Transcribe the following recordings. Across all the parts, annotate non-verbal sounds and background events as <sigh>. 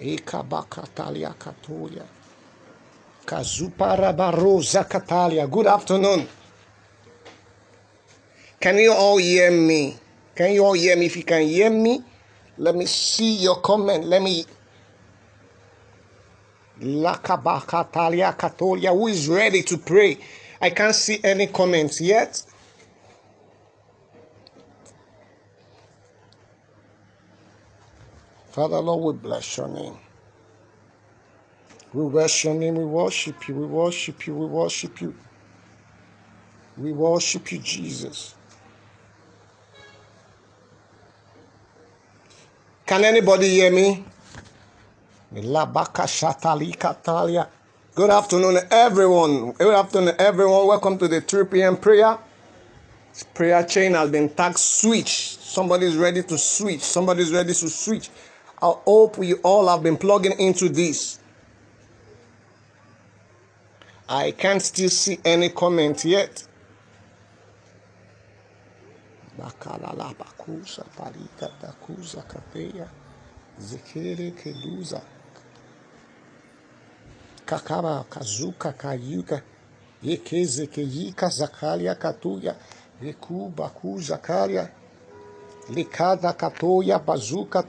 Ekabakatalia katolia. Kazuparabarosa katalia. Good afternoon. Can you all hear me? Can you all hear me? If you can hear me, let me see your comment. Let me. Lakabakatalia katolia. Who is ready to pray? I can't see any comments yet. Father Lord, we bless your name. We bless your name. We worship you. We worship you. We worship you. We worship you, Jesus. Can anybody hear me? Good afternoon, everyone. Good afternoon, everyone. Welcome to the 3 p.m. prayer. This prayer chain has been tagged switch. Somebody's ready to switch. Somebody's ready to switch. I hope you all have been plugging into this. I can't still see any comment yet. Kakaba kazuka kayuka yekeze zakalia katuya zakalia likada katoya bazuka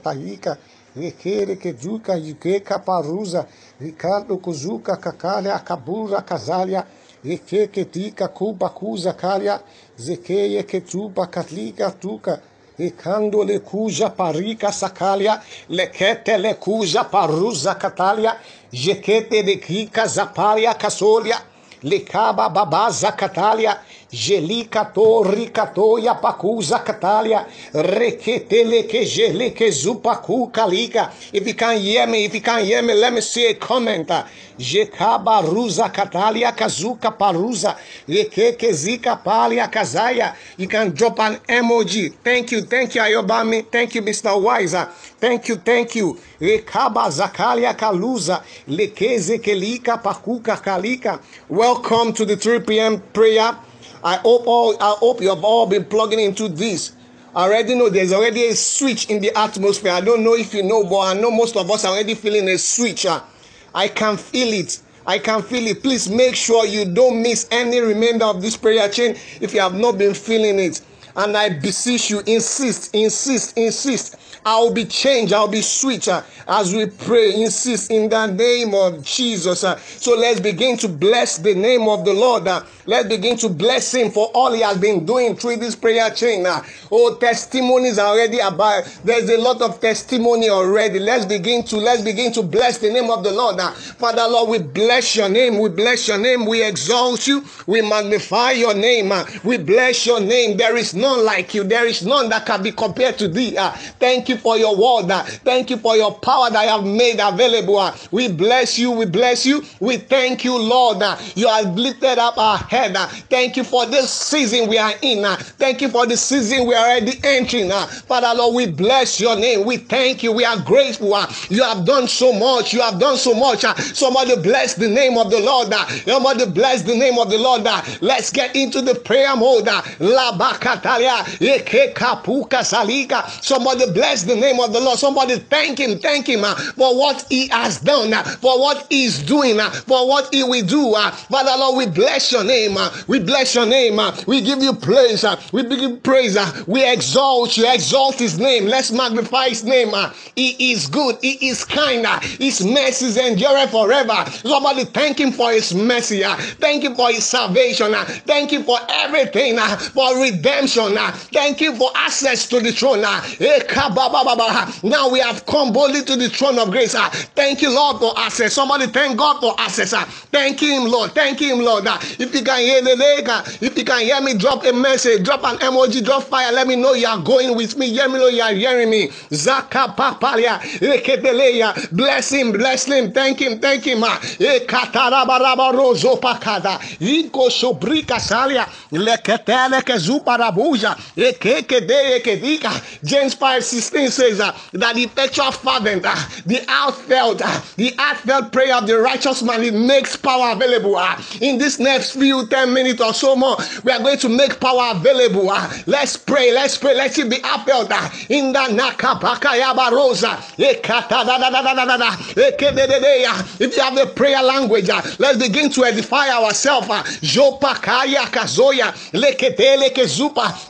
Requere, Queduca, Iqueca, Parusa, Ricardo, Cuzuca, Cacalha, Cabura, Casalha, Reque, Quedica, Cuba, Cusa, Calha, Zequeia, Quetuba, Catliga, Tuca, Ricando, le Lecuja, Parica, Sacalha, Lequete, Lecuja, Parusa, Catalha, Jequete, Requica, Zaparia, le Lecaba, Babá, Zacatalia, lekaba babaza katalia, Gelika torri katoya pakuza katalia reketele ke jele ke zupaku kalika. If you can't hear me, if you can't hear me, let me see a comment. Jekaba ruza katalia kazuka paruza rekeke zika palia kazaya. You can drop an emoji. Thank you, thank you, Ayobami. Thank you, Mr. Wiser. Thank you, thank you. Rekaba zakalia kaluza lekeze kelika pakuka kalika. Welcome to the 3 p.m. prayer. I hope all I hope you have all been plugging into this. I already know there's already a switch in the atmosphere. I don't know if you know, but I know most of us are already feeling a switch. Ah. I can feel it. I can feel it. Please make sure you don't miss any remainder of this prayer chain if you have not been feeling it. And I beseech you, insist, insist, insist. I'll be changed. I'll be switcher as we pray. Insist in the name of Jesus. Uh, so let's begin to bless the name of the Lord. Uh, let's begin to bless Him for all He has been doing through this prayer chain. Uh, oh, testimonies already about. There's a lot of testimony already. Let's begin to let's begin to bless the name of the Lord. Father Lord, we bless your name. We bless your name. We exalt you. We magnify your name. we bless your name. There is none like you. There is none that can be compared to thee. Ah, thank you for your word. Ah, thank you for your power that I have made available. Ah, we bless you. We bless you. We thank you, Lord. you have lifted up our head. thank you for this season we are in. thank you for the season we are already entering. Father Lord, we bless your name. We thank you. We are grateful. you have done so much. You have done so much. somebody bless the name of the Lord. somebody bless the name of the Lord. let's get into the prayer mode. Somebody bless the name of the Lord. Somebody thank him, thank him uh, for what he has done, uh, for what he's doing, uh, for what he will do. Father Lord, we bless your name. We bless your name. We give you praise. We give you praise. We exalt you. Exalt his name. Let's magnify his name. He is good. He is kind. His mercies endure forever. Somebody thank him for his mercy. Thank him for his salvation. Thank you for everything. For redemption. Uh, thank you for access to the throne. Uh, now we have come boldly to the throne of grace. Uh, thank you, Lord, for access. Somebody thank God for access. Uh, thank Him, Lord. Thank Him, Lord. Uh, if you can hear the leg, if you can hear me, drop a message, drop an emoji, drop fire. Let me know you are going with me. Hear me know you are hearing me. Zaka papalia, bless Him, bless Him. Thank Him, thank Him. Ekatarabaraba rozo pakada, iko sobrika salia, leketele James 5 16 says uh, that the effectual fervent, uh, the heartfelt, uh, the heartfelt prayer of the righteous man, it makes power available. Uh, in this next few 10 minutes or so more, we are going to make power available. Uh, let's pray, let's pray, let's it be heartfelt. Uh, in the Nakapakayaba Rosa, if you have the prayer language, uh, let's begin to edify ourselves. Uh, Jopakaya Kazoya,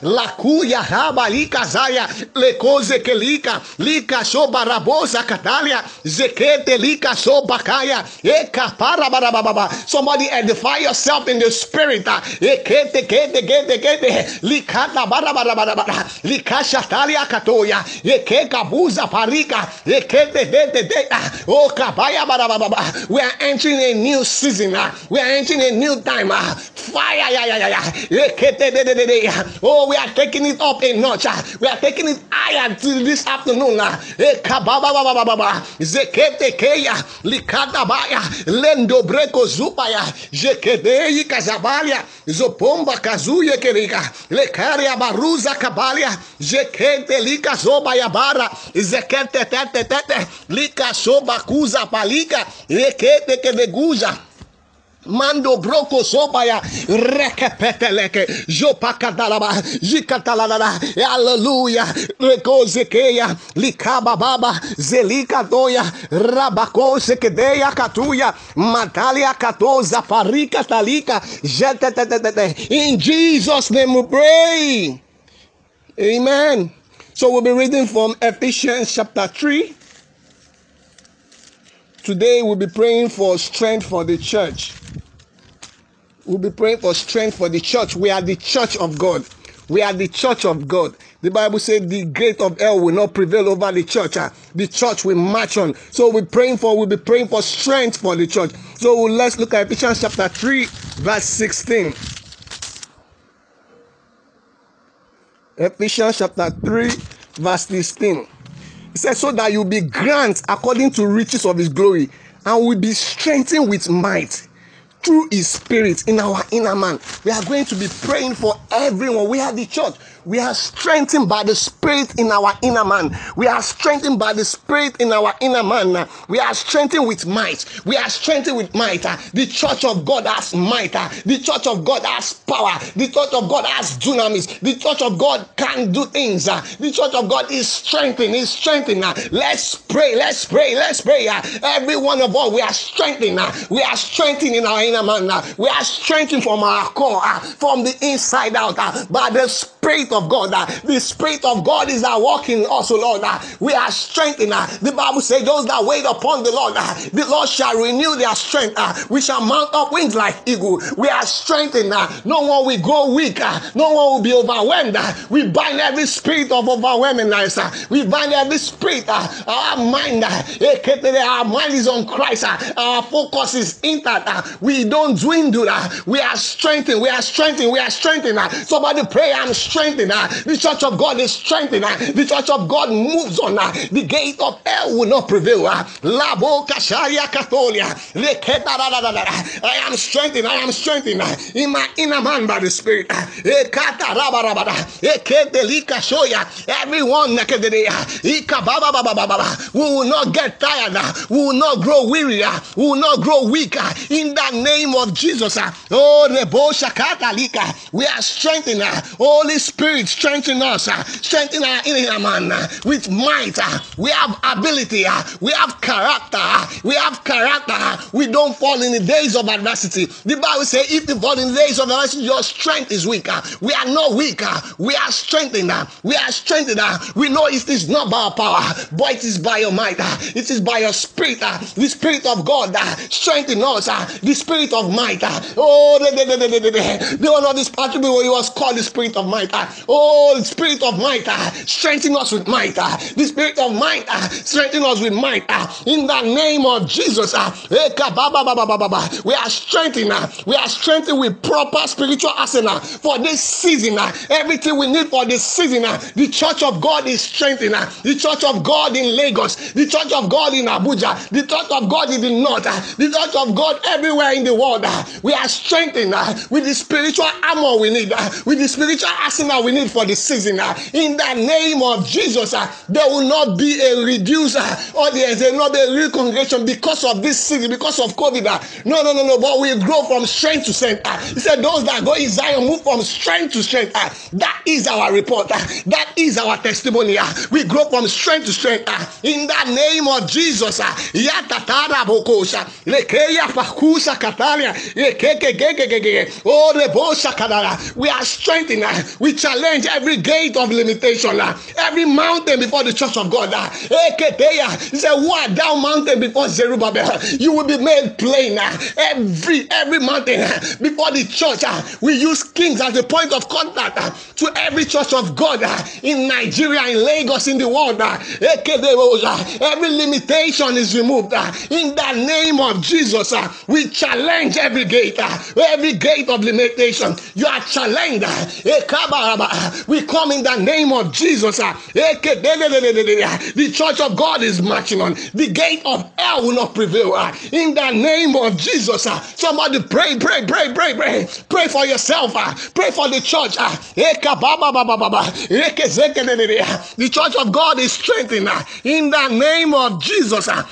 Lakuya Habali Kazaya, Lekoze Kelika, Lika Shoba Rabosa Katalia, Zekete Lika Sobakaya, Eka Parabarababa. Somebody edify yourself in the spirit. Ekete Kete Kete Kete, Likata Barabarabara, Likasha Talia Katoya, Ekeka eh, Buza Parika, Ekete eh, Dete Deta, O oh, Kabaya Barababa. We are entering a new season. We are entering a new time. Fire, yeah, yeah, yeah, yeah. Ekete de de de oh, de. Oh, we are taking it up a notch. uh, We are taking it higher till this afternoon. uh, Ekababa Baba Baba, Zekete Keya, Likata Baya, Lendo Breko Zupaya, Jekede Kazabalia, Zopomba Kazuye Kerika, Lekaria Baruza Kabalia, Jekete Lika Zobaya Bara, Zekete Tete Tete, Lika Soba Kuza Palika, Ekete Kedeguza. Mando broko sobaya rekepeteleke jopakadalaba jikatalala hallelujah rekozekeya likaba baba zelika doya rabako sekedeya katuya matalia katoza parika talika jetetetetete. In Jesus name we pray. Amen. So we'll be reading from Ephesians chapter 3 Today we'll be praying for strength for the church. We'll be praying for strength for the church. We are the church of God. We are the church of God. The Bible said the gate of hell will not prevail over the church. ah. The church will march on. So we're praying for, we'll be praying for strength for the church. So let's look at Ephesians chapter 3, verse 16. Ephesians chapter 3, verse 16. It says, so that you be grant according to riches of his glory, and will be strengthened with might through his spirit in our inner man. We are going to be praying for everyone. We are the church. We are strengthened by the spirit in our inner man. We are strengthened by the spirit in our inner man. We are strengthened with might. We are strengthened with might. The church of God has might. The church of God has power. The church of God has dunamis. The church of God can do things. The church of God is strengthened. Is strengthened. Let's pray. Let's pray. Let's pray. Every one of us, we are strengthened. We are strengthened in our inner man. We are strengthened from our core, from the inside out, by the Spirit of God. The Spirit of God is work in us, O Lord. We are strengthened. The Bible says, Those that wait upon the Lord, the Lord shall renew their strength. We shall mount up wings like eagle. We are strengthened. No one will grow weak. No one will be overwhelmed. We bind every spirit of overwhelmingness. We bind every spirit. Our mind, eh, our mind is on Christ. Our focus is in intact. We don't dwindle. We are strengthened. We are strengthened. We are strengthened. Somebody pray, I'm strengthened. The church of God is strengthened. The church of God moves on. The gate of hell will not prevail. Ah. Labo kasharia katolia. I am strengthened. I am strengthened in my inner man by the Spirit. Ah. Shoya. Everyone we will not get tired. Ah. We will not grow weary. We will not grow weak. In the name of Jesus. Oh, Rebo Shakata. We are strengthened. Holy Spirit, strengthen us. Strengthen our inner man with might. We have ability. We have character. We have character. We don't fall in the days of adversity. The Bible says, if you fall in the days of adversity, your strength is weaker. We are not weaker. We are strengthened. We are strengthened. We know it is not by our power, but it is by your might. It is by your spirit. The spirit of God that strengthen us. The spirit of might. Oh, the, the, the, the, the, the one of this attribute where he was called the spirit of might. Oh, the spirit of might. Ah, strengthen us with might. Ah. The spirit of might. Ah, strengthen us with might. In the name of Jesus. We are strengthened. We are strengthened with proper spiritual arsenal for this season. Everything we need for this season. The church of God is strengthened. The church of God in Lagos. The church of God in Abuja. The church of God in the north. The church of God everywhere in the world. We are strengthened with the spiritual armor we need. With the spiritual arsenal we need for the season. Uh, in the name of Jesus, uh, there will not be a reduced audience, there will not be a real congregation because of this season, because of COVID. Uh, no, no, no, no, but we grow from strength to strength. He said, Those that go in Zion move from strength to strength. That is our report. That is our testimony. We grow from strength to strength. In the name of Jesus. We are strengthened. We challenge every gate of limitation, ah, every mountain before the church of God. Ah. He said, Who are thou mountain before Zerubbabel? You will be made plain. Ah. Every every mountain before the church. We use kings as a point of contact to every church of God in Nigeria, in Lagos, in the world. Every limitation is removed. In the name of Jesus, we challenge every gate, every gate of limitation. You are challenged. <laughs> We come in the name of Jesus. Ah. The church of God is marching on. The gate of hell will not prevail. Ah. In the name of Jesus. Ah. Somebody pray, pray, pray, pray, pray. Pray for yourself. Pray for the church. The church of God is strengthened. In the name of Jesus. A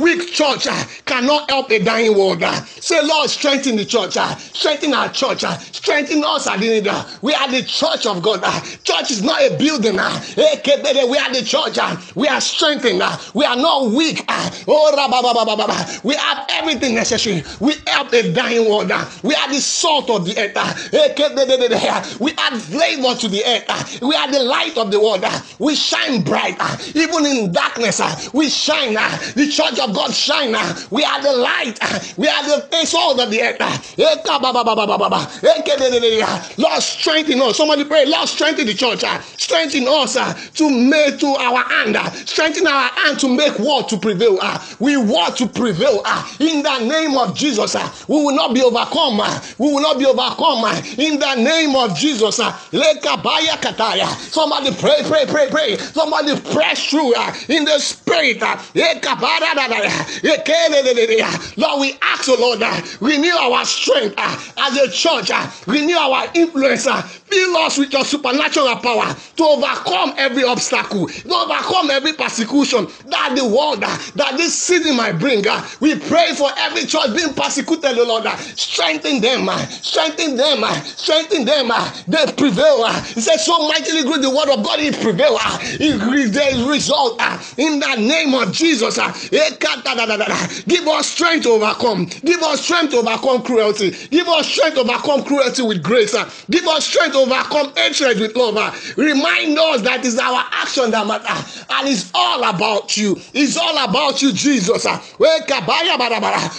weak church cannot help a dying world. Say, Lord, strengthen the church. Strengthen our church. Strengthen us. Ah, we are the church of God. Ah, church is not a building. Ah, we are the church. We are strengthened. We are not weak. Oh, we have everything necessary. We help the dying world. We are the salt of the earth. We add flavor to the earth. We are the light of the world. We shine bright. Even in darkness, we shine. The church of God shine. We are the light. We are the face of the earth. Lord, strengthen us. Somebody pray, Lord, strengthen the church. Ah. Strengthen us ah, to make to our hand. Ah. Strengthen our hand to make war to prevail. We want to prevail. In the name of Jesus, we will not be overcome. We will not be overcome. In the name of Jesus. Somebody pray, pray, pray, pray. Somebody press through in the spirit. Lord, we ask, oh Lord, renew our strength as a church, renew our influence, pueblo esa. Fill us with your supernatural power to overcome every obstacle, to overcome every persecution that the world, that this season might bring. We pray for every church being persecuted, Lord. Strengthen them, ah. strengthen them, ah. strengthen them. Ah. They prevail. He says, So mightily good the word of God, it prevail. It result in the name of Jesus. Give us strength to overcome. Give us strength to overcome cruelty. Give us strength to overcome cruelty with grace. Give us strength overcome hatred with love. Ah, remind us that it's our action that matters. Ah, and it's all about you. It's all about you, Jesus. Ah.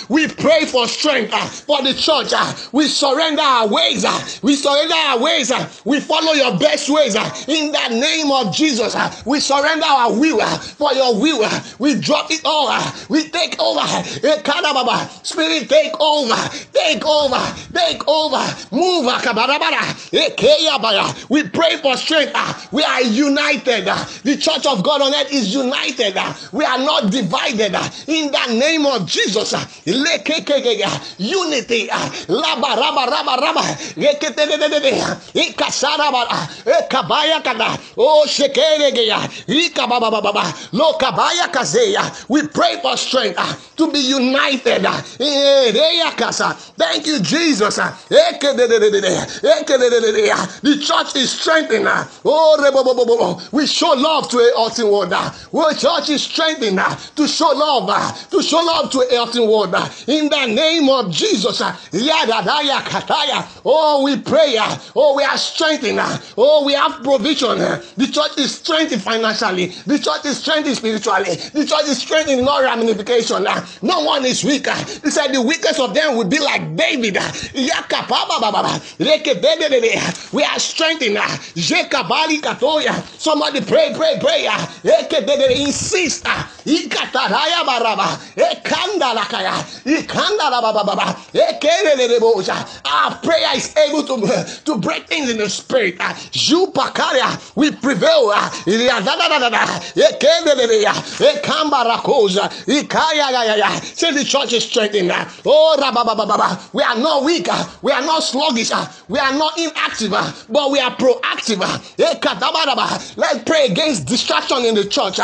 We pray for strength for the church. We surrender our ways. We surrender our ways. We follow your best ways. In the name of Jesus, we surrender our will for your will. We drop it all. We take over. Eh, Spirit, take over. Take over. Take over. Move. Eh, We pray for strength. Ah. We are united. Ah. The church of God on earth is united. Ah. We are not divided. In the name of Jesus. Unity. Laba, raba, raba, raba. We pray for strength to be united. Thank you, Jesus. The church is strengthened. Oh, we show love to a hurting world. The church is strengthened to show love, uh, to show love to a hurting world. In the name of Jesus. Uh, oh, we pray. Uh, oh, we are strengthened. Oh, we have provision. The church is strengthened financially. The church is strengthened spiritually. The church is strengthened in all ramification. No one is weak. He said the weakest of them will be like David. We are strengthened. Ah, Somebody pray, pray, pray. Ah. Insist. Ah. Our prayer is able to, to break things in the spirit. We prevail. Say the church is strengthening. Oh, we are not weak. We are not sluggish. We are not inactive, but we are proactive. Let's pray against distraction in the church.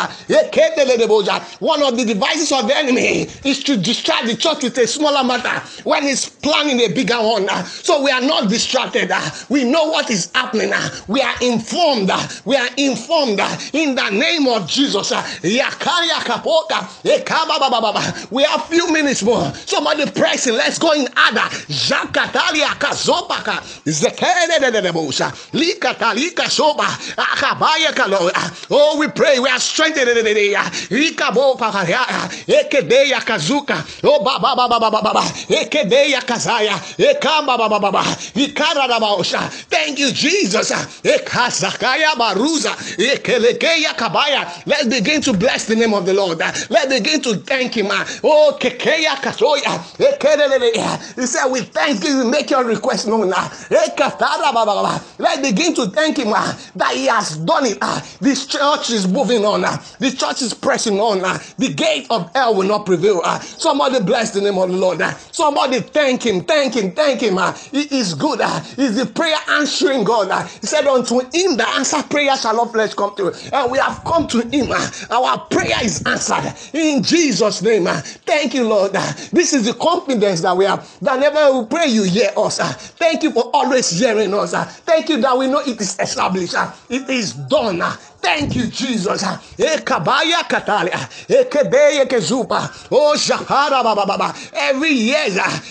One of the devices of the enemy is to distract the church with a smaller matter when he's planning a bigger one. Uh, so we are not distracted. Uh, we know what is happening. Uh, we are informed. We are informed in the name of Jesus. We have few minutes more. Somebody pressing. Let's go in other. Oh, we pray. We are strengthened. Ikabo pakaria. Ekedeya kazuka. Oh, baba baba baba baba. Ekedeya kazaya. Ekamba baba baba. Ikara dabaosha. Thank you, Jesus. Ekazakaya baruza. Ekelekeya kabaya. Let's begin to bless the name of the Lord. Let's begin to thank Him. Oh, kekeya kasoya. He said, with thanksgiving, make your request known. Let's begin to thank Him that He has done it. This church is moving on. The church is pressing on. Ah, the gate of hell will not prevail. Ah. Somebody bless the name of the Lord. Ah. Somebody thank Him, thank Him, thank Him. He is good. He's the prayer answering God. He said, Unto Him the answer prayer shall not flesh come to. And we have come to Him. Our prayer is answered in Jesus' name. Thank you, Lord. This is the confidence that we have. That never we pray, you hear us. Thank you for always hearing us. Thank you that we know it is established. It is done. Thank you, Jesus. Ekabaya katalia. Ekebeye kezupa. Oh, shahara baba baba. Every year,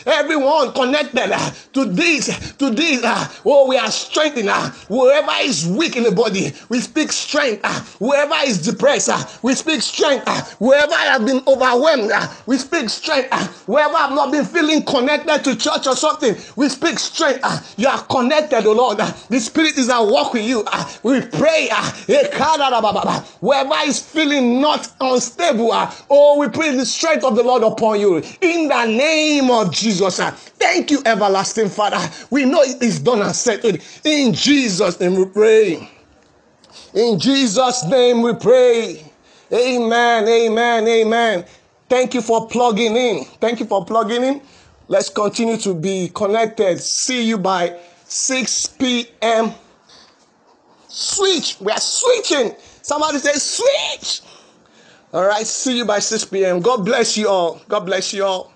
everyone connected uh, to this, to this. Uh, oh, we are strengthened. Uh, whoever is weak in the body, we speak strength. Whoever is depressed, we speak strength. Whoever has been overwhelmed, we speak strength. Whoever have not been feeling connected to church or something, we speak strength. You are connected, oh Lord. The Spirit is at work with you. We pray. Whoever is feeling not unstable, ah, oh, we pray the strength of the Lord upon you. In the name of Jesus. Ah. Thank you, everlasting Father. We know it is done and settled. In Jesus' name we pray. In Jesus' name we pray. Amen, amen, amen. Thank you for plugging in. Thank you for plugging in. Let's continue to be connected. See you by 6 p.m. Switch. We are switching. Somebody say switch. All right. See you by 6 p.m. God bless you all. God bless you all.